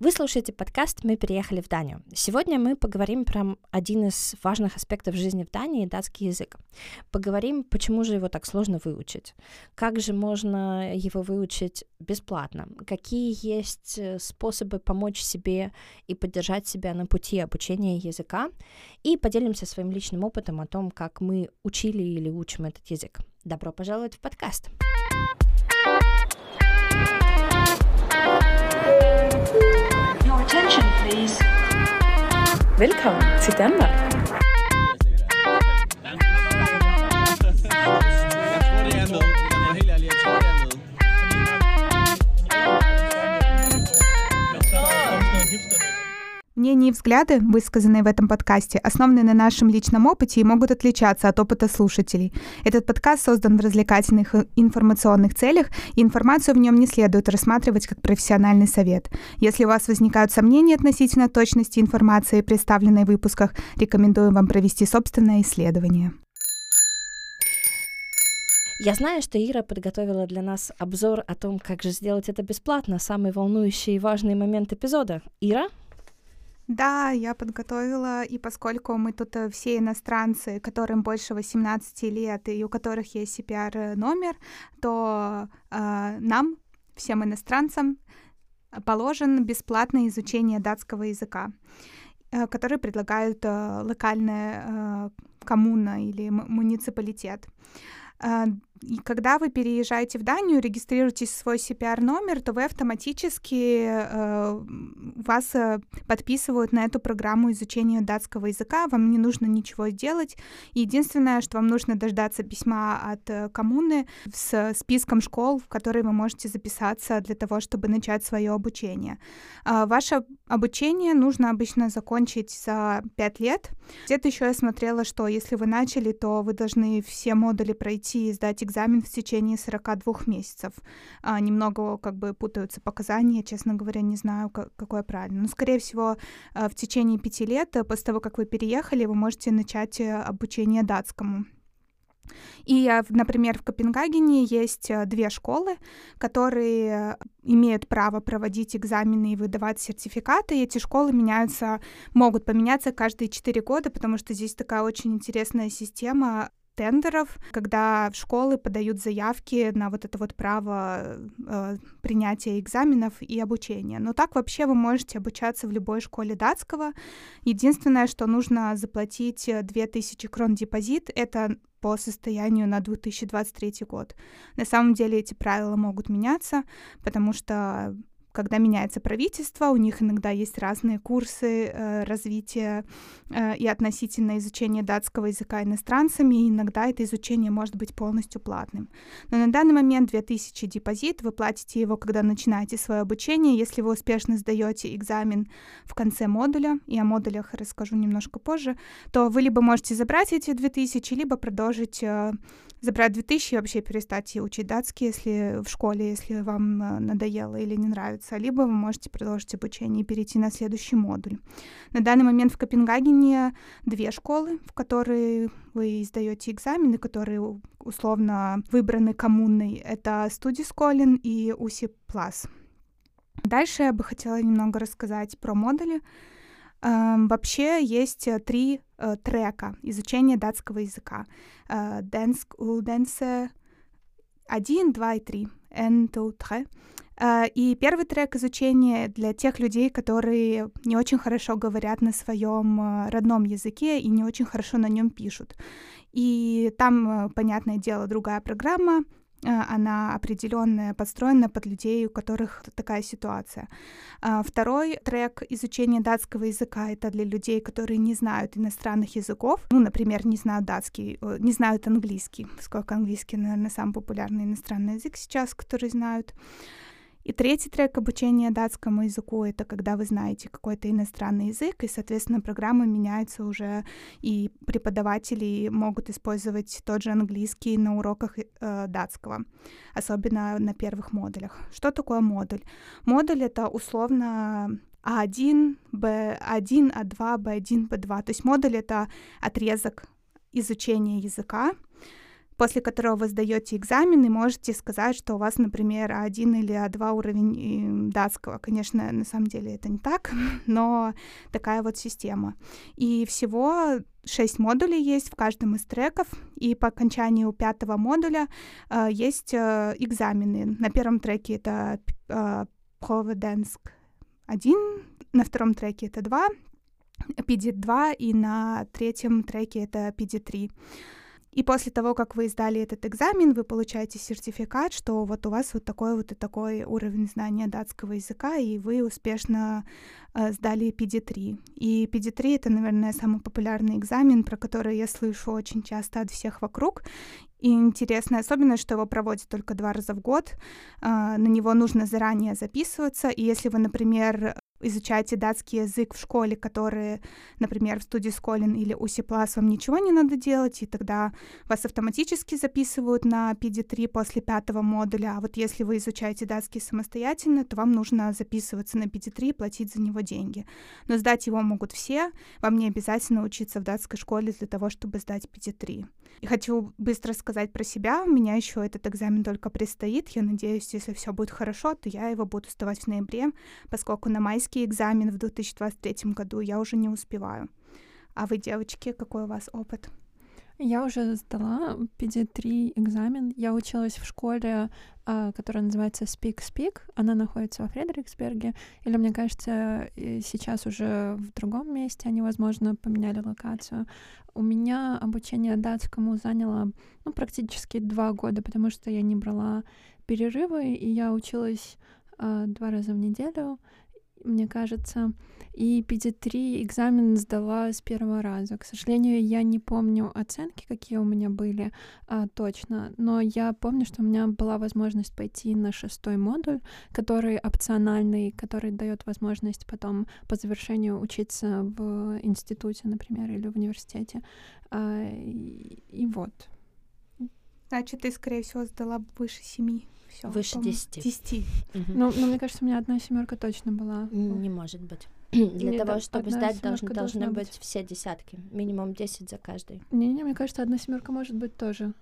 Вы слушаете подкаст «Мы переехали в Данию». Сегодня мы поговорим про один из важных аспектов жизни в Дании — датский язык. Поговорим, почему же его так сложно выучить, как же можно его выучить бесплатно, какие есть э, способы помочь себе и поддержать себя на пути обучения языка, и поделимся своим личным опытом о том, как мы учили или учим этот язык. Добро пожаловать в подкаст! Attention, please. Velkommen til Danmark. Мнения и взгляды, высказанные в этом подкасте, основаны на нашем личном опыте и могут отличаться от опыта слушателей. Этот подкаст создан в развлекательных и информационных целях, и информацию в нем не следует рассматривать как профессиональный совет. Если у вас возникают сомнения относительно точности информации, представленной в выпусках, рекомендую вам провести собственное исследование. Я знаю, что Ира подготовила для нас обзор о том, как же сделать это бесплатно, самый волнующий и важный момент эпизода. Ира? Да, я подготовила, и поскольку мы тут э, все иностранцы, которым больше 18 лет, и у которых есть CPR-номер, то э, нам, всем иностранцам, положен бесплатное изучение датского языка, э, который предлагают э, локальная э, коммуна или муниципалитет. Э, и когда вы переезжаете в Данию, регистрируетесь в свой CPR-номер, то вы автоматически э, вас э, подписывают на эту программу изучения датского языка, вам не нужно ничего делать. Единственное, что вам нужно дождаться письма от э, коммуны с списком школ, в которые вы можете записаться для того, чтобы начать свое обучение. Э, ваше обучение нужно обычно закончить за 5 лет. Где-то еще я смотрела, что если вы начали, то вы должны все модули пройти и сдать экзамен в течение 42 месяцев. А, немного как бы путаются показания, честно говоря, не знаю, как, какое правильно. Но, скорее всего, а, в течение пяти лет, э, после того, как вы переехали, вы можете начать э, обучение датскому. И, например, в Копенгагене есть э, две школы, которые имеют право проводить экзамены и выдавать сертификаты. И эти школы меняются, могут поменяться каждые четыре года, потому что здесь такая очень интересная система тендеров, когда школы подают заявки на вот это вот право э, принятия экзаменов и обучения. Но так вообще вы можете обучаться в любой школе датского. Единственное, что нужно заплатить 2000 крон депозит, это по состоянию на 2023 год. На самом деле эти правила могут меняться, потому что когда меняется правительство, у них иногда есть разные курсы э, развития э, и относительно изучения датского языка иностранцами, и иногда это изучение может быть полностью платным. Но на данный момент 2000 депозит, вы платите его, когда начинаете свое обучение. Если вы успешно сдаете экзамен в конце модуля, и о модулях расскажу немножко позже, то вы либо можете забрать эти 2000, либо продолжить э, забрать 2000 и вообще перестать учить датский, если в школе, если вам э, надоело или не нравится, либо вы можете продолжить обучение и перейти на следующий модуль. На данный момент в Копенгагене две школы, в которые вы сдаете экзамены, которые условно выбраны коммуной. Это Студисколин и Уси Плас. Дальше я бы хотела немного рассказать про модули. Эм, вообще есть э, три э, трека изучения датского языка. Э, Улденсе 1, 2 и 3. N, 2, 3. И первый трек изучения для тех людей, которые не очень хорошо говорят на своем родном языке и не очень хорошо на нем пишут. И там, понятное дело, другая программа, она определенная, подстроена под людей, у которых такая ситуация. А, второй трек изучения датского языка — это для людей, которые не знают иностранных языков, ну, например, не знают датский, э, не знают английский, поскольку английский, наверное, самый популярный иностранный язык сейчас, который знают. И третий трек обучения датскому языку — это когда вы знаете какой-то иностранный язык, и, соответственно, программа меняется уже, и преподаватели могут использовать тот же английский на уроках э, датского, особенно на первых модулях. Что такое модуль? Модуль — это условно А1, Б1, А2, Б1, Б2. То есть модуль — это отрезок изучения языка, после которого вы сдаете экзамен и можете сказать, что у вас, например, А1 или А2 уровень датского. Конечно, на самом деле это не так, но такая вот система. И всего шесть модулей есть в каждом из треков, и по окончанию пятого модуля э, есть э, экзамены. На первом треке это э, Providence 1, на втором треке это 2, PD 2, и на третьем треке это PD 3. И после того, как вы сдали этот экзамен, вы получаете сертификат, что вот у вас вот такой вот и такой уровень знания датского языка, и вы успешно э, сдали PD3. И PD3 — это, наверное, самый популярный экзамен, про который я слышу очень часто от всех вокруг. И интересная особенность, что его проводят только два раза в год. Э, на него нужно заранее записываться. И если вы, например, изучаете датский язык в школе, которые, например, в студии Сколин или Плас, вам ничего не надо делать, и тогда вас автоматически записывают на PD3 после пятого модуля. А вот если вы изучаете датский самостоятельно, то вам нужно записываться на PD3 и платить за него деньги. Но сдать его могут все. Вам не обязательно учиться в датской школе для того, чтобы сдать PD3. И хочу быстро сказать про себя. У меня еще этот экзамен только предстоит. Я надеюсь, если все будет хорошо, то я его буду сдавать в ноябре, поскольку на практический экзамен в 2023 году я уже не успеваю. А вы, девочки, какой у вас опыт? Я уже сдала PD3 экзамен. Я училась в школе, а, которая называется Speak Speak. Она находится во Фредериксберге. Или, мне кажется, сейчас уже в другом месте они, возможно, поменяли локацию. У меня обучение датскому заняло ну, практически два года, потому что я не брала перерывы, и я училась uh, два раза в неделю мне кажется. И PD3 экзамен сдала с первого раза. К сожалению, я не помню оценки, какие у меня были а, точно, но я помню, что у меня была возможность пойти на шестой модуль, который опциональный, который дает возможность потом по завершению учиться в институте, например, или в университете. А, и, и вот. Значит, ты, скорее всего, сдала выше семи все. Выше 10. 10. Угу. Ну, ну, мне кажется, у меня одна семерка точно была. Не может быть. Для того, чтобы сдать, должны, должны быть. быть все десятки. Минимум 10 за каждый. Не-не, мне кажется, одна семерка может быть тоже.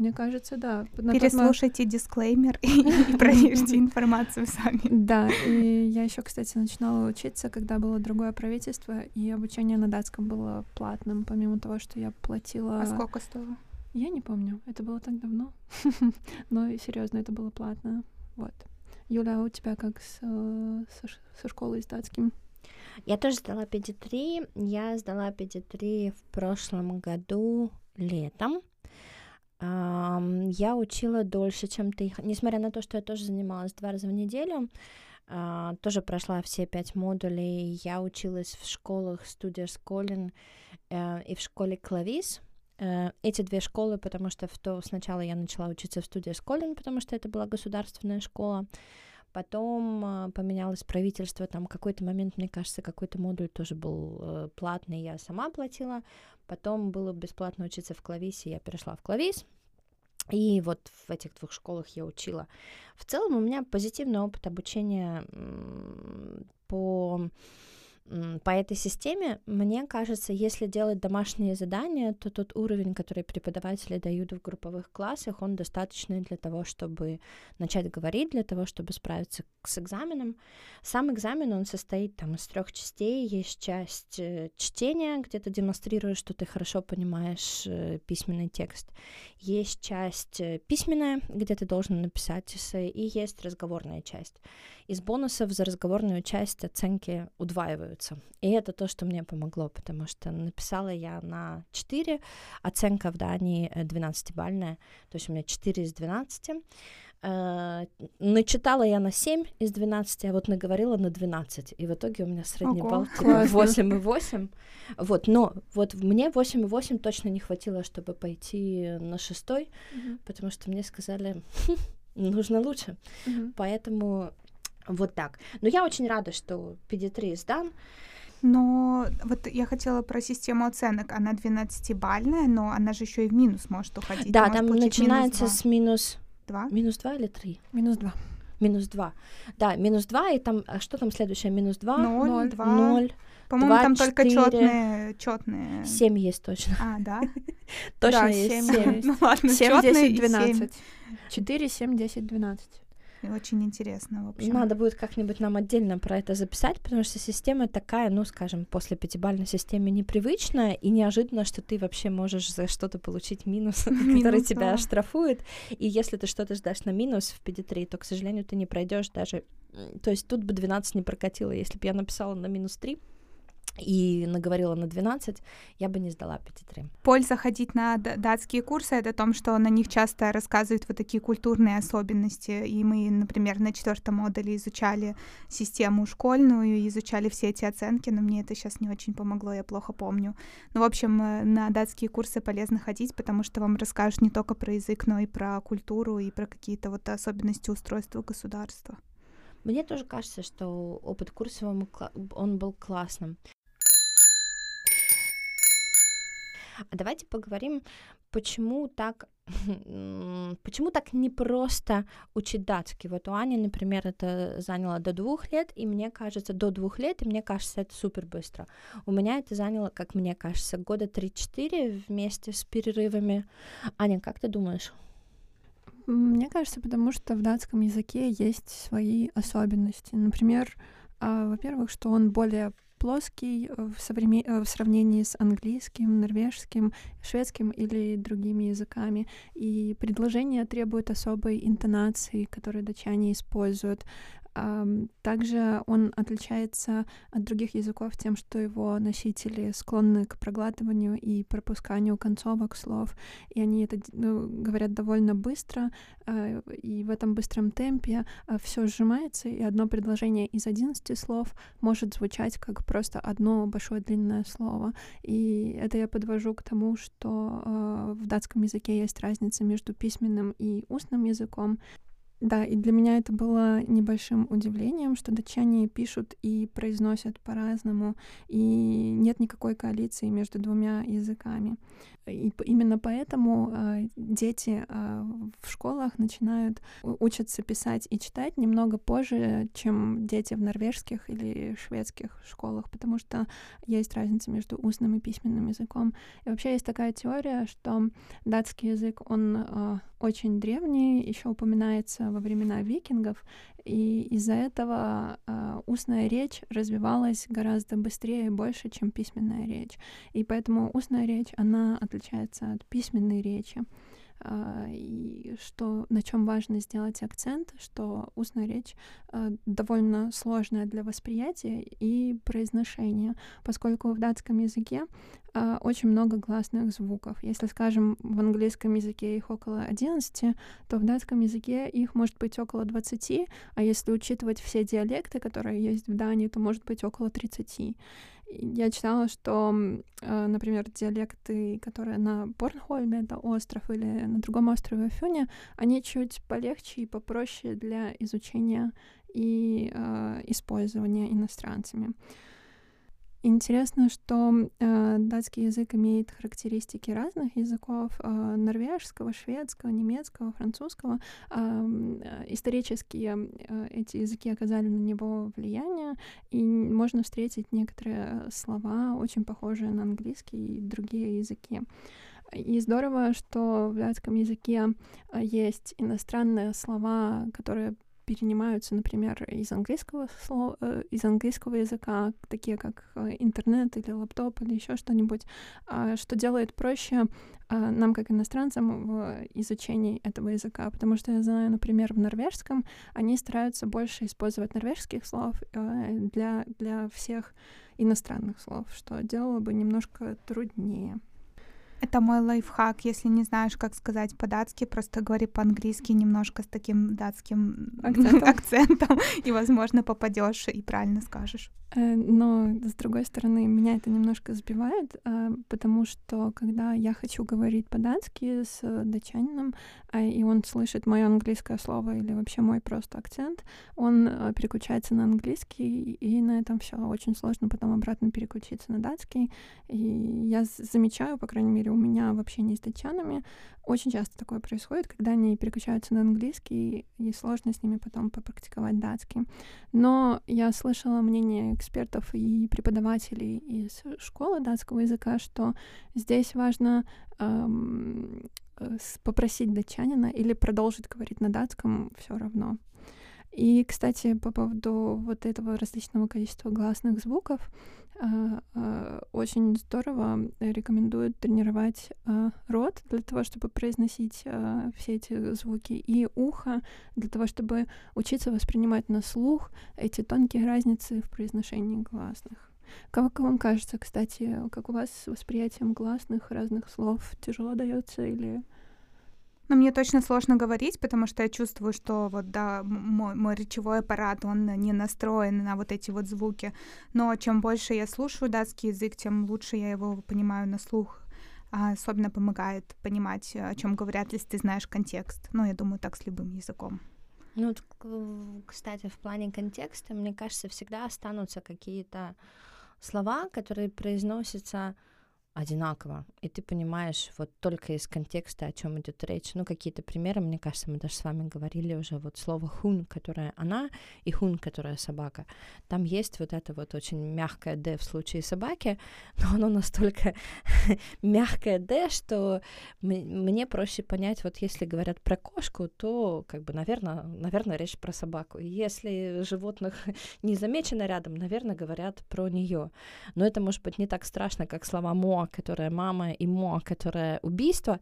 Мне кажется, да. Переслушайте момент... дисклеймер и проверьте информацию сами. Да, и я еще, кстати, начинала учиться, когда было другое правительство, и обучение на датском было платным, помимо того, что я платила... А сколько стоило? Я не помню, это было так давно. Но серьезно, это было платно. Вот. Юля, а у тебя как с, э, со, со школой с датским? Я тоже сдала PD3. Я сдала PD3 в прошлом году летом. Я учила дольше, чем ты. Несмотря на то, что я тоже занималась два раза в неделю, а, тоже прошла все пять модулей. Я училась в школах студия Сколин э, и в школе Клавис. Э, эти две школы, потому что в то сначала я начала учиться в студии Сколин, потому что это была государственная школа, потом э, поменялось правительство, там какой-то момент, мне кажется, какой-то модуль тоже был э, платный, я сама платила, потом было бесплатно учиться в Клависе, я перешла в Клавис, и вот в этих двух школах я учила. В целом у меня позитивный опыт обучения по по этой системе, мне кажется, если делать домашние задания, то тот уровень, который преподаватели дают в групповых классах, он достаточный для того, чтобы начать говорить, для того, чтобы справиться с экзаменом. Сам экзамен, он состоит там из трех частей. Есть часть э, чтения, где ты демонстрируешь, что ты хорошо понимаешь э, письменный текст. Есть часть э, письменная, где ты должен написать эссе, и есть разговорная часть. Из бонусов за разговорную часть оценки удваиваются. И это то, что мне помогло, потому что написала я на 4, оценка в Дании 12-бальная, то есть у меня 4 из 12. Uh, начитала я на 7 из 12, а вот наговорила на 12. И в итоге у меня средний Ого, балл типа 8,8. Вот, но вот мне 8,8 точно не хватило, чтобы пойти на шестой, uh-huh. потому что мне сказали, нужно лучше. Uh-huh. Поэтому вот так. Но я очень рада, что PD3 сдан. Но вот я хотела про систему оценок. Она 12-бальная, но она же еще и в минус может уходить. Да, там начинается минус с минус... 2? Минус 2 или 3? Минус 2. Минус 2. Да, минус 2, и там, а что там следующее? Минус 2? 0, 2. 0. По-моему, Два, там только четыре. четные, четные. 7 есть точно. А, да? Точно Да, есть семь 7. есть. Ну ладно, 7, чётные 10, и 12. 4, 7, 10, 12. Очень интересно, в общем. Надо будет как-нибудь нам отдельно про это записать, потому что система такая, ну, скажем, после пятибалльной системы непривычная, и неожиданно, что ты вообще можешь за что-то получить минус, который тебя да. штрафует. И если ты что-то сдашь на минус в PD3, то, к сожалению, ты не пройдешь даже... То есть тут бы 12 не прокатило. Если бы я написала на минус 3 и наговорила на 12, я бы не сдала PD3. Польза ходить на датские курсы это о том, что на них часто рассказывают вот такие культурные особенности. И мы, например, на четвертом модуле изучали систему школьную, изучали все эти оценки, но мне это сейчас не очень помогло, я плохо помню. Ну, в общем, э, на датские курсы полезно ходить, потому что вам расскажут не только про язык, но и про культуру, и про какие-то вот особенности устройства государства. Мне тоже кажется, что опыт курса он был классным. А давайте поговорим, почему так, почему так непросто учить датский. Вот у Ани, например, это заняло до двух лет, и мне кажется, до двух лет, и мне кажется, это супер быстро. У меня это заняло, как мне кажется, года 3-4 вместе с перерывами. Аня, как ты думаешь? Мне кажется, потому что в датском языке есть свои особенности. Например, а, во-первых, что он более плоский э, в, совреме- э, в сравнении с английским, норвежским, шведским или другими языками. И предложения требуют особой интонации, которую датчане используют. Также он отличается от других языков тем, что его носители склонны к проглатыванию и пропусканию концовок слов, и они это ну, говорят довольно быстро, а, и в этом быстром темпе все сжимается, и одно предложение из 11 слов может звучать как просто одно большое длинное слово. И это я подвожу к тому, что а, в датском языке есть разница между письменным и устным языком. Да, и для меня это было небольшим удивлением, что датчане пишут и произносят по-разному, и нет никакой коалиции между двумя языками. И именно поэтому а, дети а, в школах начинают у- учатся писать и читать немного позже, чем дети в норвежских или шведских школах, потому что есть разница между устным и письменным языком. И вообще есть такая теория, что датский язык, он а, очень древний, еще упоминается во времена викингов, и из-за этого а, устная речь развивалась гораздо быстрее и больше, чем письменная речь. И поэтому устная речь, она отличается от письменной речи. А, И что, на чем важно сделать акцент, что устная речь а, довольно сложная для восприятия и произношения, поскольку в датском языке а, очень много гласных звуков. Если, скажем, в английском языке их около 11, то в датском языке их может быть около 20, а если учитывать все диалекты, которые есть в Дании, то может быть около 30. Я читала, что, э, например, диалекты, которые на Борнхольме, это остров, или на другом острове Фюне, они чуть полегче и попроще для изучения и э, использования иностранцами. Интересно, что э, датский язык имеет характеристики разных языков э, норвежского, шведского, немецкого, французского. Э, э, исторически э, эти языки оказали на него влияние, и можно встретить некоторые слова, очень похожие на английский и другие языки. И здорово, что в датском языке э, есть иностранные слова, которые перенимаются, например, из английского слова, э, из английского языка, такие как э, интернет или лаптоп или еще что-нибудь, а, что делает проще а, нам, как иностранцам, в изучении этого языка. Потому что я знаю, например, в норвежском они стараются больше использовать норвежских слов э, для, для всех иностранных слов, что делало бы немножко труднее. Это мой лайфхак. Если не знаешь, как сказать по-датски, просто говори по-английски немножко с таким датским Акцентом. акцентом, и, возможно, попадешь и правильно скажешь. Э, Но, с другой стороны, меня это немножко сбивает, а, потому что, когда я хочу говорить по-датски с э, датчанином, а, и он слышит мое английское слово или вообще мой просто акцент, он э, переключается на английский, и на этом все очень сложно потом обратно переключиться на датский. И я замечаю, по крайней мере, у меня в общении с датчанами очень часто такое происходит, когда они переключаются на английский, и сложно с ними потом попрактиковать датский. Но я слышала мнение экспертов и преподавателей из школы датского языка, что здесь важно эм, попросить датчанина или продолжить говорить на датском все равно. И, кстати, по поводу вот этого различного количества гласных звуков, очень здорово рекомендуют тренировать рот для того, чтобы произносить все эти звуки, и ухо для того, чтобы учиться воспринимать на слух эти тонкие разницы в произношении гласных. Как вам кажется, кстати, как у вас с восприятием гласных разных слов тяжело дается или но мне точно сложно говорить, потому что я чувствую, что вот да, мой, мой речевой аппарат, он не настроен на вот эти вот звуки. Но чем больше я слушаю датский язык, тем лучше я его понимаю на слух. А особенно помогает понимать, о чем говорят, если ты знаешь контекст. Ну, я думаю, так с любым языком. Ну, кстати, в плане контекста, мне кажется, всегда останутся какие-то слова, которые произносятся одинаково, и ты понимаешь вот только из контекста, о чем идет речь. Ну, какие-то примеры, мне кажется, мы даже с вами говорили уже, вот слово хун, которое она, и хун, которая собака. Там есть вот это вот очень мягкое «д» в случае собаки, но оно настолько мягкое «д», что мне проще понять, вот если говорят про кошку, то, как бы, наверное, наверное, речь про собаку. Если животных не замечено рядом, наверное, говорят про нее. Но это может быть не так страшно, как слова «мо», которая мама, и мо, которое убийство.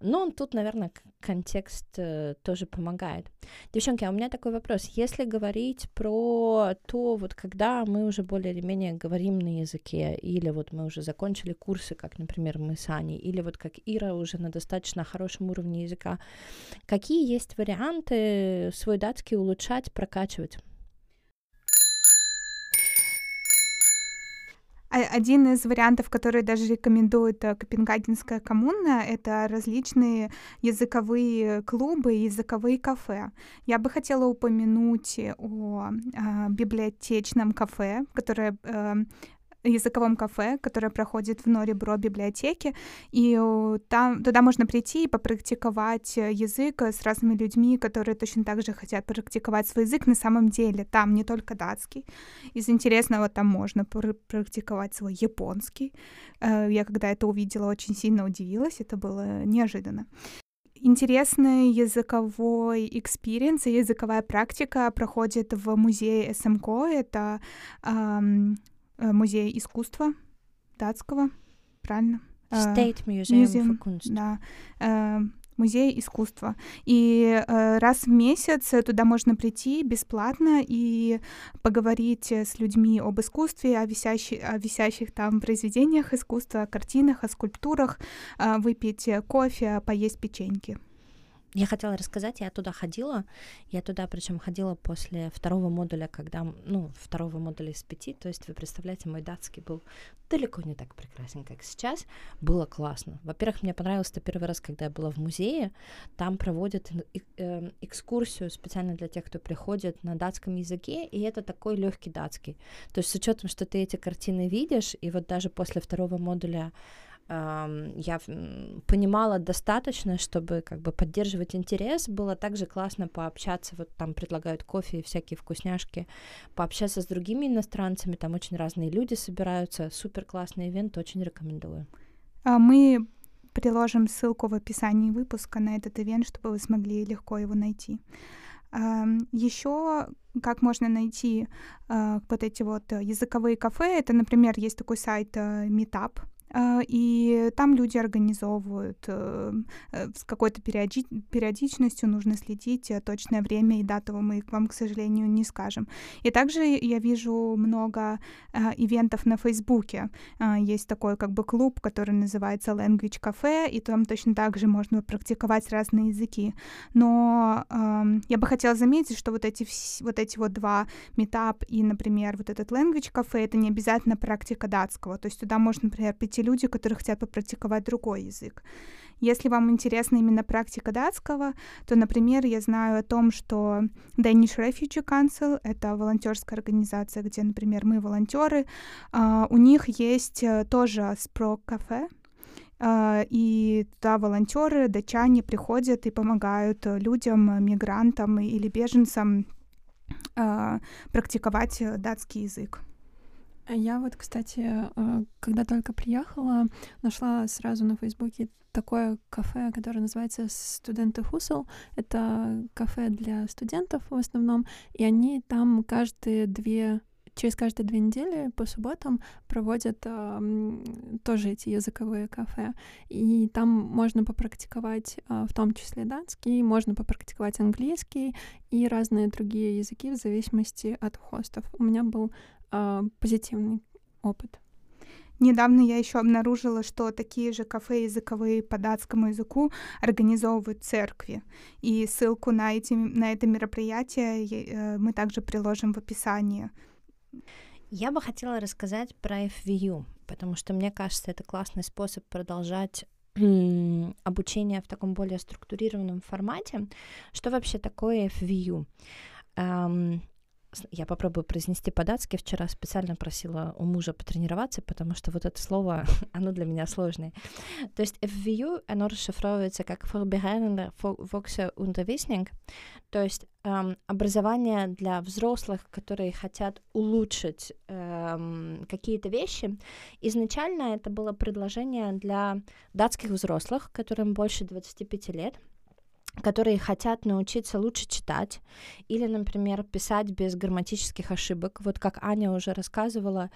Но тут, наверное, контекст э, тоже помогает. Девчонки, а у меня такой вопрос. Если говорить про то, вот когда мы уже более или менее говорим на языке, или вот мы уже закончили курсы, как, например, мы с Аней, или вот как Ира уже на достаточно хорошем уровне языка, какие есть варианты свой датский улучшать, прокачивать? Один из вариантов, который даже рекомендует э, Копенгагенская коммуна, это различные языковые клубы, языковые кафе. Я бы хотела упомянуть о, о библиотечном кафе, которое э, языковом кафе, которое проходит в Норибро библиотеке, и э, там туда можно прийти и попрактиковать э, язык с разными людьми, которые точно так же хотят практиковать свой язык на самом деле. Там не только датский. Из интересного там можно практиковать свой японский. Э, я когда это увидела, очень сильно удивилась, это было неожиданно интересный языковой experience и языковая практика проходит в музее SMK. Это эм, Э, музей искусства датского, правильно? Э, State Museum, Museum Kunst. Да, э, музей искусства. И раз в месяц туда можно прийти бесплатно и поговорить с людьми об искусстве, о висящих, о висящих там произведениях искусства, о картинах, о скульптурах, выпить кофе, поесть печеньки. Я хотела рассказать, я туда ходила, я туда причем ходила после второго модуля, когда, ну, второго модуля из пяти, то есть вы представляете, мой датский был далеко не так прекрасен, как сейчас, было классно. Во-первых, мне понравилось это первый раз, когда я была в музее, там проводят э, экскурсию специально для тех, кто приходит на датском языке, и это такой легкий датский. То есть с учетом, что ты эти картины видишь, и вот даже после второго модуля я понимала достаточно, чтобы как бы поддерживать интерес. Было также классно пообщаться, вот там предлагают кофе и всякие вкусняшки, пообщаться с другими иностранцами, там очень разные люди собираются, супер классный ивент, очень рекомендую. А мы приложим ссылку в описании выпуска на этот ивент, чтобы вы смогли легко его найти. Еще как можно найти uh, вот эти вот языковые кафе, это, например, есть такой сайт uh, Meetup, а, и там люди организовывают э, э, с какой-то периоди периодичностью, нужно следить, э, точное время и дату мы вам, к сожалению, не скажем. И также я вижу много ивентов на Фейсбуке. А, есть такой как бы клуб, который называется Language Cafe, и там точно так же можно практиковать разные языки. Но я бы хотела заметить, что вот эти, вот эти вот два метап и, например, вот этот Language Cafe, это не обязательно практика датского. То есть туда можно, например, прийти люди, которые хотят попрактиковать другой язык. Если вам интересна именно практика датского, то, например, я знаю о том, что Danish Refugee Council — это волонтерская организация, где, например, мы волонтеры, uh, у них есть uh, тоже спрок-кафе, а, и туда волонтеры, датчане приходят и помогают людям, мигрантам или беженцам а, практиковать датский язык. Я вот, кстати, когда только приехала, нашла сразу на Фейсбуке такое кафе, которое называется «Студенты Хусел». Это кафе для студентов в основном, и они там каждые две через каждые две недели по субботам проводят э, тоже эти языковые кафе. И там можно попрактиковать э, в том числе датский, можно попрактиковать английский и разные другие языки в зависимости от хостов. У меня был э, позитивный опыт. Недавно я еще обнаружила, что такие же кафе языковые по датскому языку организовывают церкви. И ссылку на, эти, на это мероприятие э, мы также приложим в описании. Я бы хотела рассказать про FVU, потому что мне кажется, это классный способ продолжать обучение в таком более структурированном формате. Что вообще такое FVU? Я попробую произнести по-датски. Вчера специально просила у мужа потренироваться, потому что вот это слово, оно для меня сложное. То есть FVU, оно расшифровывается как Vorbereitende Volksuntervisning, то есть эм, образование для взрослых, которые хотят улучшить эм, какие-то вещи. Изначально это было предложение для датских взрослых, которым больше 25 лет, которые хотят научиться лучше читать или, например, писать без грамматических ошибок. Вот как Аня уже рассказывала,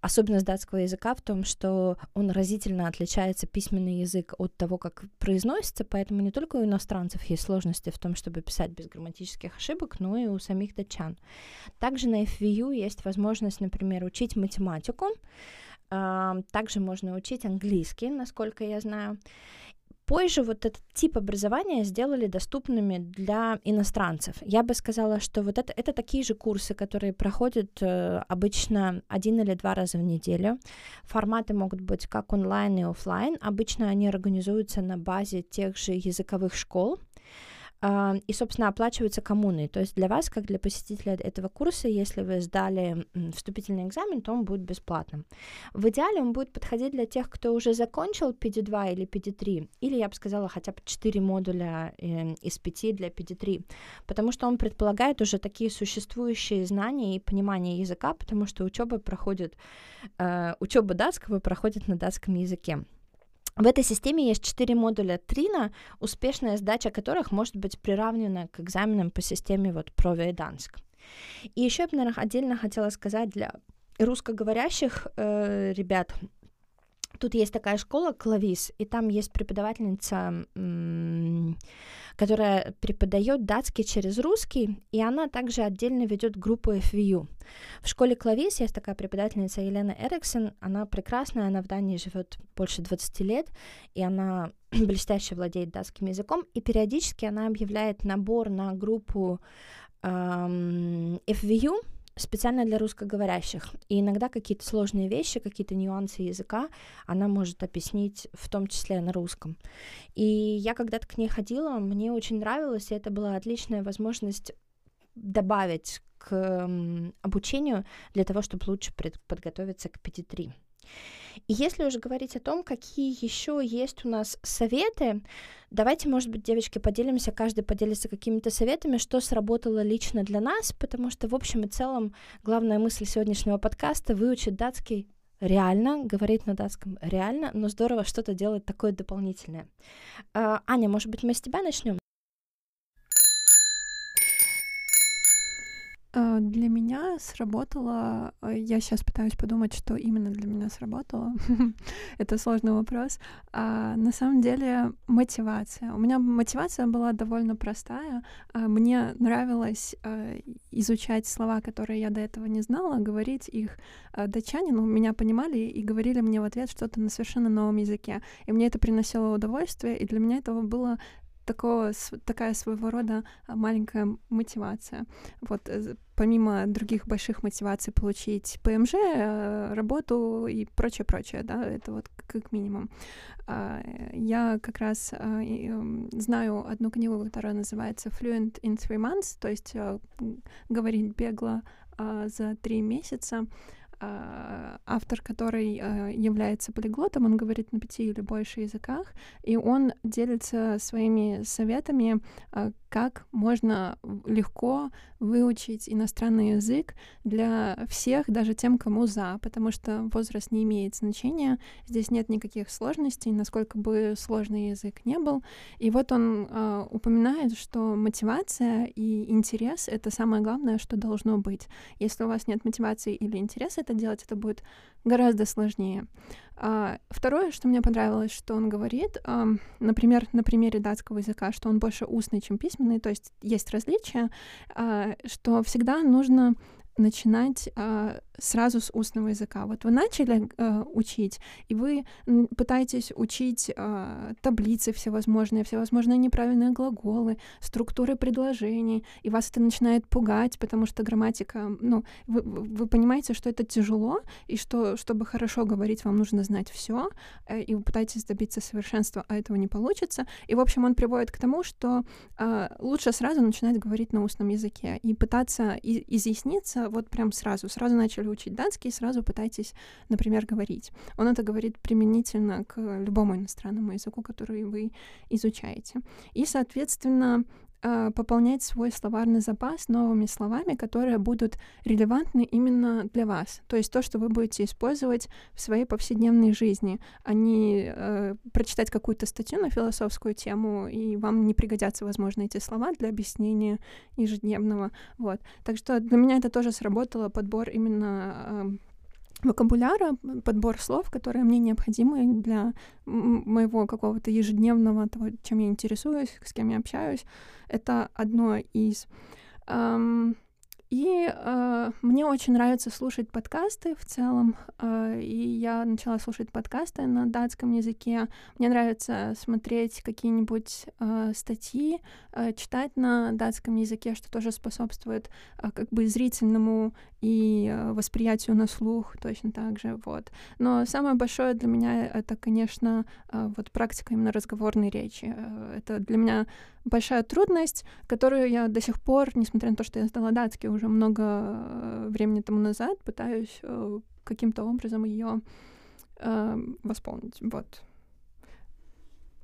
особенность датского языка в том, что он разительно отличается письменный язык от того, как произносится, поэтому не только у иностранцев есть сложности в том, чтобы писать без грамматических ошибок, но и у самих датчан. Также на FVU есть возможность, например, учить математику, также можно учить английский, насколько я знаю. Позже вот этот тип образования сделали доступными для иностранцев. Я бы сказала, что вот это, это такие же курсы, которые проходят э, обычно один или два раза в неделю. Форматы могут быть как онлайн и офлайн. Обычно они организуются на базе тех же языковых школ, и, собственно, оплачиваются коммуной. То есть для вас, как для посетителя этого курса, если вы сдали вступительный экзамен, то он будет бесплатным. В идеале он будет подходить для тех, кто уже закончил PD2 или PD3, или, я бы сказала, хотя бы 4 модуля э, из 5 для PD3, потому что он предполагает уже такие существующие знания и понимание языка, потому что учеба проходит, э, учеба датского проходит на датском языке. В этой системе есть четыре модуля Трина, успешная сдача которых может быть приравнена к экзаменам по системе вот Прове и Данск. И еще я бы, наверное, отдельно хотела сказать для русскоговорящих э, ребят, Тут есть такая школа Клавис, и там есть преподавательница, которая преподает датский через русский, и она также отдельно ведет группу FVU. В школе Клавис есть такая преподавательница Елена Эриксон, она прекрасная, она в Дании живет больше 20 лет, и она блестяще владеет датским языком, и периодически она объявляет набор на группу эм, FVU, специально для русскоговорящих. И иногда какие-то сложные вещи, какие-то нюансы языка она может объяснить в том числе на русском. И я когда-то к ней ходила, мне очень нравилось, и это была отличная возможность добавить к обучению для того, чтобы лучше подготовиться к PT3. И если уже говорить о том, какие еще есть у нас советы, давайте, может быть, девочки, поделимся, каждый поделится какими-то советами, что сработало лично для нас, потому что, в общем и целом, главная мысль сегодняшнего подкаста — выучить датский реально, говорить на датском реально, но здорово что-то делать такое дополнительное. А, Аня, может быть, мы с тебя начнем? Для меня сработало, а, я сейчас пытаюсь подумать, что именно для меня сработало. Это сложный вопрос. А, на самом деле мотивация. У меня мотивация была довольно простая. А, мне нравилось а, изучать слова, которые я до этого не знала, говорить их а, датчане, ну, меня понимали и говорили мне в ответ что-то на совершенно новом языке. И мне это приносило удовольствие, и для меня этого было такого, такая своего рода а, маленькая мотивация. Вот э, помимо других больших мотиваций получить ПМЖ, э, работу и прочее-прочее, да, это вот как минимум. А, я как раз а, эм, знаю одну книгу, которая называется Fluent in Three Months, то есть э, говорить бегло за три месяца. А, автор, который а, является полиглотом, он говорит на пяти или больше языках, и он делится своими советами, а, как можно легко выучить иностранный язык для всех, даже тем, кому за, потому что возраст не имеет значения, здесь нет никаких сложностей, насколько бы сложный язык не был. И вот он упоминает, что мотивация и интерес — это самое главное, что должно быть. Если у вас нет мотивации или интереса это делать, это будет гораздо сложнее. А, второе, что мне понравилось, что он говорит, например, на примере датского языка, что он больше устный, чем письменный, то есть есть различия, а, что всегда нужно начинать а, сразу с устного языка. Вот вы начали учить, и вы пытаетесь учить таблицы всевозможные, всевозможные неправильные глаголы, структуры предложений, и вас это начинает пугать, потому что грамматика, ну, вы, вы понимаете, что это тяжело, и что, чтобы хорошо говорить, вам нужно знать все, э, и вы пытаетесь добиться совершенства, а этого не получится. И, в общем, он приводит к тому, что а, лучше сразу начинать говорить на устном языке и пытаться изъясниться вот прям сразу. Сразу начали учить датский, сразу пытайтесь, например, говорить. Он это говорит применительно к любому иностранному языку, который вы изучаете. И, соответственно, а, пополнять свой словарный запас новыми словами, которые будут релевантны именно для вас. То есть то, что вы будете использовать в своей повседневной жизни, а не э, прочитать какую-то статью на философскую тему, и вам не пригодятся, возможно, эти слова для объяснения ежедневного. Вот. Так что для меня это тоже сработало, подбор именно вокабуляра, подбор слов, которые мне необходимы для моего какого-то ежедневного того, чем я интересуюсь, с кем я общаюсь. Это одно из. Um, и э, мне очень нравится слушать подкасты в целом. Э, и я начала слушать подкасты на датском языке. Мне нравится смотреть какие-нибудь э, статьи, э, читать на датском языке, что тоже способствует э, как бы зрительному и э, восприятию на слух точно так же. Вот. Но самое большое для меня это, конечно, э, вот практика именно разговорной речи. Э, это для меня большая трудность, которую я до сих пор, несмотря на то, что я сдала датский уже много э, времени тому назад, пытаюсь э, каким-то образом ее э, восполнить. Вот.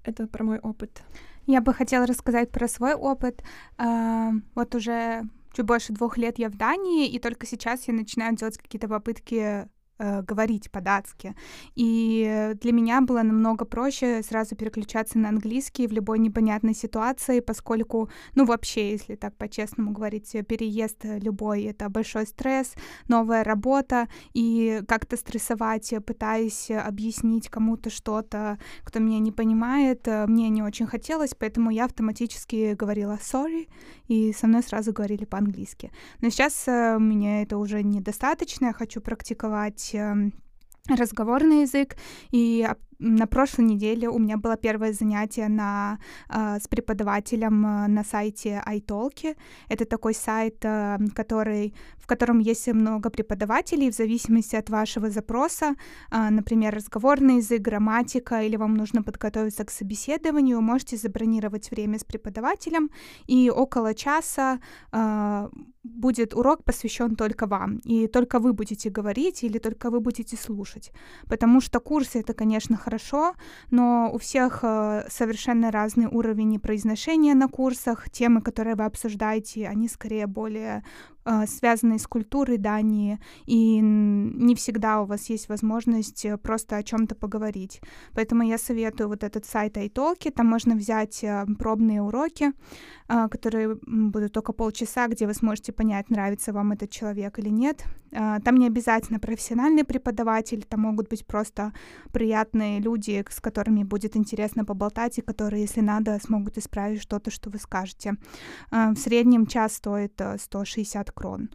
Это про мой опыт. Я бы хотела рассказать про свой опыт. Вот уже чуть больше двух лет я в Дании, и только сейчас я начинаю делать какие-то попытки э, говорить по-датски. И для меня было намного проще сразу переключаться на английский в любой непонятной ситуации, поскольку, ну, вообще, если так по-честному говорить, переезд любой — это большой стресс, новая работа, и как-то стрессовать, пытаясь объяснить кому-то что-то, кто меня не понимает, мне не очень хотелось, поэтому я автоматически говорила «sorry», и со мной сразу говорили по-английски. Но сейчас э, мне это уже недостаточно, я хочу практиковать эм, разговорный язык, и на прошлой неделе у меня было первое занятие на, э, с преподавателем э, на сайте iTalki. Это такой сайт, э, который, в котором есть много преподавателей в зависимости от вашего запроса, например, разговорный язык, грамматика, или вам нужно подготовиться к собеседованию, можете забронировать время с преподавателем, и около часа будет урок посвящен только вам, и только вы будете говорить или только вы будете слушать, потому что курсы это, конечно, хорошо, но у всех э, совершенно разный уровень произношения на курсах. Темы, которые вы обсуждаете, они скорее более связанные с культурой Дании, и не всегда у вас есть возможность э, просто о чем-то поговорить. Поэтому я советую вот этот сайт iTalki, там можно взять пробные уроки, которые будут только полчаса, где вы сможете понять, нравится вам этот человек или нет. Там не обязательно профессиональный преподаватель, там могут быть просто приятные люди, с которыми будет интересно поболтать, и которые, если надо, смогут исправить что-то, что вы скажете. Э, в среднем час стоит 160 э, крон.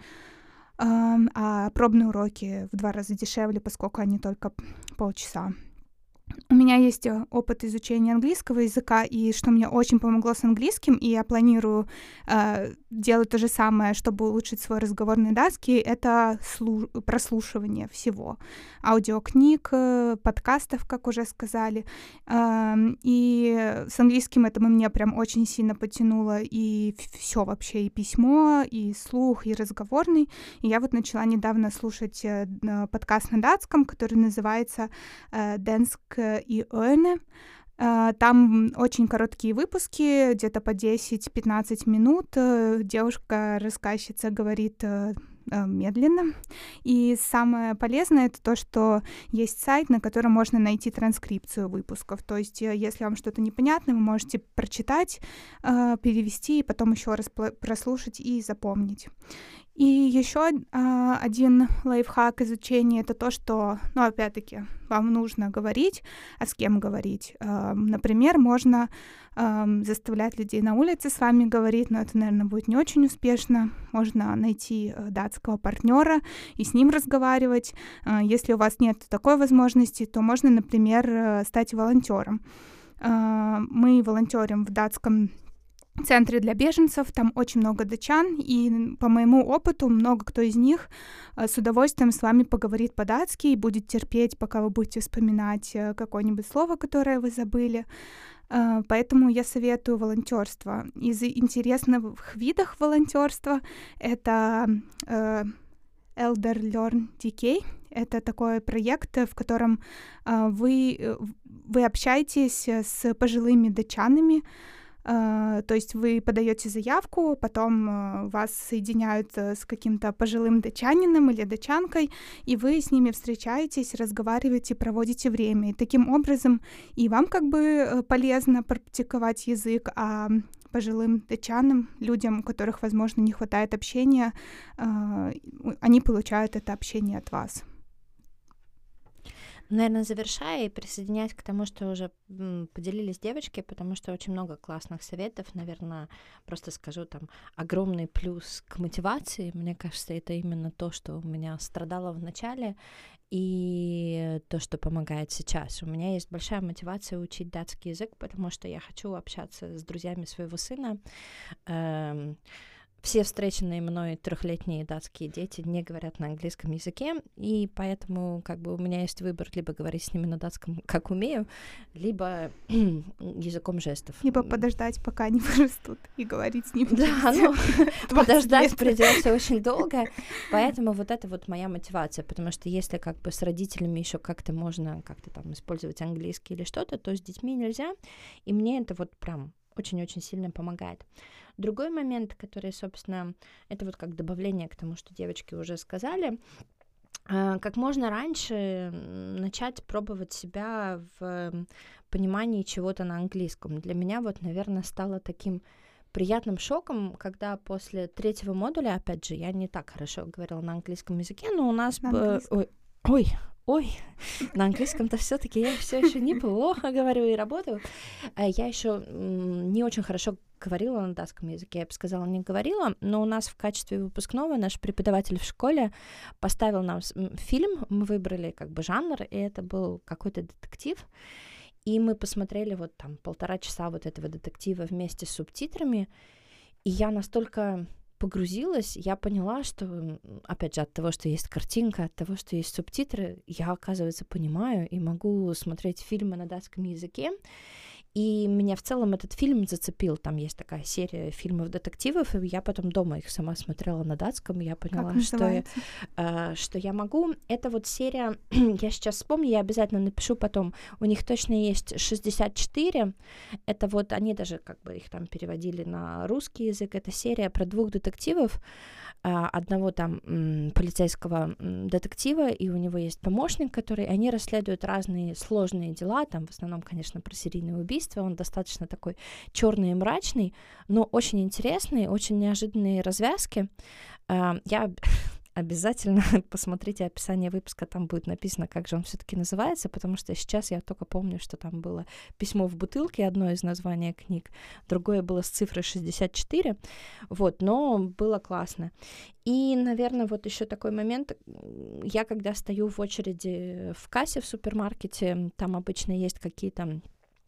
А пробные уроки в два раза дешевле, поскольку они только полчаса. У меня есть э, опыт изучения английского языка, и что мне очень помогло с английским, и я планирую э, делать то же самое, чтобы улучшить свой разговорный датский, это слу- прослушивание всего. Аудиокниг, э, подкастов, как уже сказали. Э, и с английским это мне прям очень сильно потянуло, и все вообще, и письмо, и слух, и разговорный. И я вот начала недавно слушать э, подкаст на датском, который называется э, «Денск и Öne. А, там очень короткие выпуски, где-то по 10-15 минут. Э, девушка-рассказчица говорит э, э, медленно. И самое полезное это то, что есть сайт, на котором можно найти транскрипцию выпусков. То есть, если вам что-то непонятно, вы можете прочитать, перевести и потом еще раз прослушать и запомнить. И еще э, один лайфхак изучения это то, что, ну, опять-таки, вам нужно говорить, а с кем говорить. Э, например, можно э, заставлять людей на улице с вами говорить, но это, наверное, будет не очень успешно. Можно найти э, датского партнера и с ним разговаривать. Э, если у вас нет такой возможности, то можно, например, э, стать волонтером. Э, мы волонтерим в датском центре для беженцев, там очень много датчан, и по моему опыту много кто из них э, с удовольствием с вами поговорит по-датски и будет терпеть, пока вы будете вспоминать э, какое-нибудь слово, которое вы забыли. Э, поэтому я советую волонтерство. Из интересных видов волонтерства это Elder Learn DK. Это такой проект, в котором вы, вы общаетесь с пожилыми датчанами, то есть вы подаете заявку, потом uh, вас соединяют uh, с каким-то пожилым дачанином или дачанкой, и вы с ними встречаетесь, разговариваете, проводите время. И таким образом и вам как бы э, полезно практиковать язык, а пожилым датчанам, людям, у которых, возможно, не хватает общения, они получают это общение от вас. Наверное, завершая и присоединяясь к тому, что уже поделились девочки, потому что очень много классных советов, наверное, просто скажу там огромный плюс к мотивации. Мне кажется, это именно то, что у меня страдало в начале, и то, что помогает сейчас. У меня есть большая мотивация учить датский язык, потому что я хочу общаться с друзьями своего сына. Эм, все встреченные мной трехлетние датские дети не говорят на английском языке, и поэтому как бы у меня есть выбор либо говорить с ними на датском, как умею, либо языком жестов. Либо подождать, пока они вырастут, и говорить с ними. Да, ну, подождать придется очень долго, поэтому вот это вот моя мотивация, потому что если как бы с родителями еще как-то можно как-то там использовать английский или что-то, то с детьми нельзя, и мне это вот прям очень-очень сильно помогает. Другой момент, который, собственно, это вот как добавление к тому, что девочки уже сказали, а, как можно раньше начать пробовать себя в понимании чего-то на английском. Для меня вот, наверное, стало таким приятным шоком, когда после третьего модуля, опять же, я не так хорошо говорила на английском языке, но у нас... Б... Ой, ой, ой, на английском-то все-таки я все еще неплохо говорю и работаю. А я еще не очень хорошо говорила на датском языке, я бы сказала, не говорила, но у нас в качестве выпускного наш преподаватель в школе поставил нам фильм, мы выбрали как бы жанр, и это был какой-то детектив, и мы посмотрели вот там полтора часа вот этого детектива вместе с субтитрами, и я настолько погрузилась, я поняла, что, опять же, от того, что есть картинка, от того, что есть субтитры, я, оказывается, понимаю и могу смотреть фильмы на датском языке. И меня в целом этот фильм зацепил. Там есть такая серия фильмов детективов, и я потом дома их сама смотрела на датском, и я поняла, что я, э, что я могу. Это вот серия, я сейчас вспомню, я обязательно напишу потом. У них точно есть 64. Это вот они даже как бы их там переводили на русский язык. Это серия про двух детективов. А, одного там полицейского детектива, и у него есть помощник, который, они расследуют разные сложные дела, там в основном, конечно, про серийное убийство, он достаточно такой черный и мрачный, но очень интересный, очень неожиданные развязки. А, я обязательно посмотрите описание выпуска, там будет написано, как же он все-таки называется, потому что сейчас я только помню, что там было письмо в бутылке, одно из названий книг, другое было с цифрой 64, вот, но было классно. И, наверное, вот еще такой момент, я когда стою в очереди в кассе в супермаркете, там обычно есть какие-то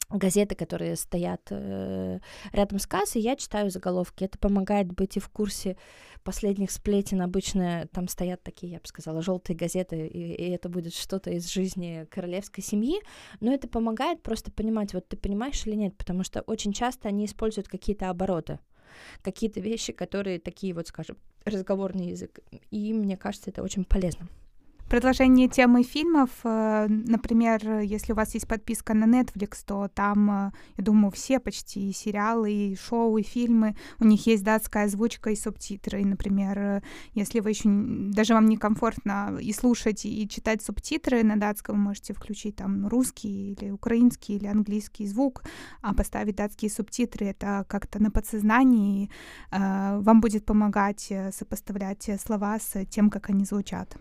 газеты, которые стоят э, рядом с кассой, я читаю заголовки. Это помогает быть и в курсе последних сплетен. Обычно там стоят такие, я бы сказала, желтые газеты, и, и это будет что-то из жизни королевской семьи. Но это помогает просто понимать, вот ты понимаешь или нет, потому что очень часто они используют какие-то обороты какие-то вещи, которые такие вот, скажем, разговорный язык. И мне кажется, это очень полезно. Продолжение темы фильмов, э, например, если у вас есть подписка на Netflix, то там, э, я думаю, все почти сериалы, и шоу, и фильмы, у них есть датская озвучка и субтитры. И, например, э, если вы еще даже вам некомфортно и слушать, и читать субтитры на датском, вы можете включить там русский или украинский или английский звук, а поставить датские субтитры. Это как-то на подсознании вам будет помогать сопоставлять слова с тем, как они звучат.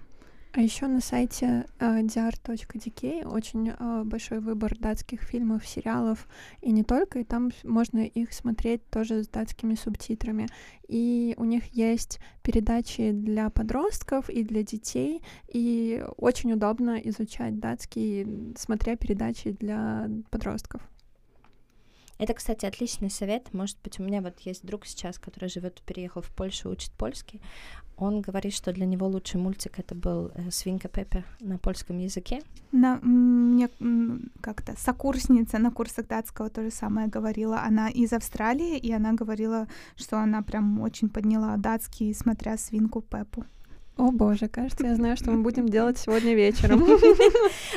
А еще на сайте uh, diar.dk очень uh, большой выбор датских фильмов, сериалов, и не только, и там можно их смотреть тоже с датскими субтитрами. И у них есть передачи для подростков и для детей, и очень удобно изучать датский, смотря передачи для подростков. Это, кстати, отличный совет. Может быть, у меня вот есть друг сейчас, который живет, переехал в Польшу, учит польский. Он говорит, что для него лучший мультик это был э, «Свинка Пепе» на польском языке. На, мне как-то сокурсница на курсах датского то же самое говорила. Она из Австралии, и она говорила, что она прям очень подняла датский, смотря «Свинку Пеппу». О боже, кажется, я знаю, что мы будем делать сегодня вечером.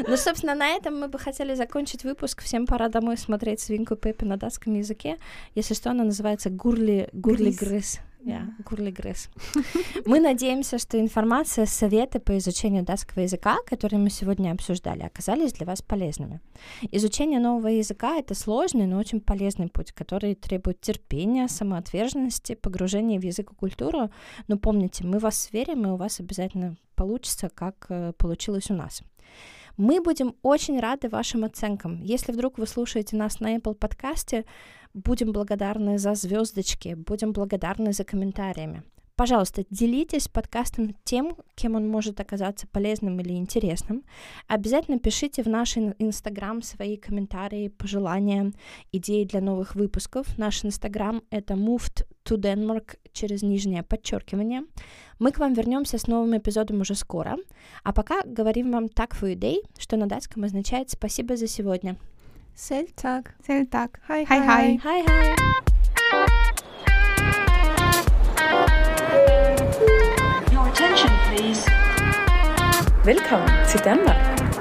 Ну, собственно, на этом мы бы хотели закончить выпуск. Всем пора домой смотреть свинку Пеппи на датском языке. Если что, она называется Гурли, Гурли Грыз. Yeah, Гурлигресс. Мы надеемся, что информация, советы по изучению датского языка, которые мы сегодня обсуждали, оказались для вас полезными. Изучение нового языка — это сложный, но очень полезный путь, который требует терпения, самоотверженности, погружения в язык и культуру. Но помните, мы вас верим, и у вас обязательно получится, как э, получилось у нас. Мы будем очень рады вашим оценкам. Если вдруг вы слушаете нас на Apple подкасте, будем благодарны за звездочки, будем благодарны за комментариями. Пожалуйста, делитесь подкастом тем, кем он может оказаться полезным или интересным. Обязательно пишите в наш инстаграм свои комментарии, пожелания, идеи для новых выпусков. Наш инстаграм — это moved to Denmark через нижнее подчеркивание. Мы к вам вернемся с новым эпизодом уже скоро. А пока говорим вам так for day, что на датском означает «спасибо за сегодня». Selv tak. Selv tak. Hej hej. Hej hej. hej. Your attention, please. Velkommen til Danmark.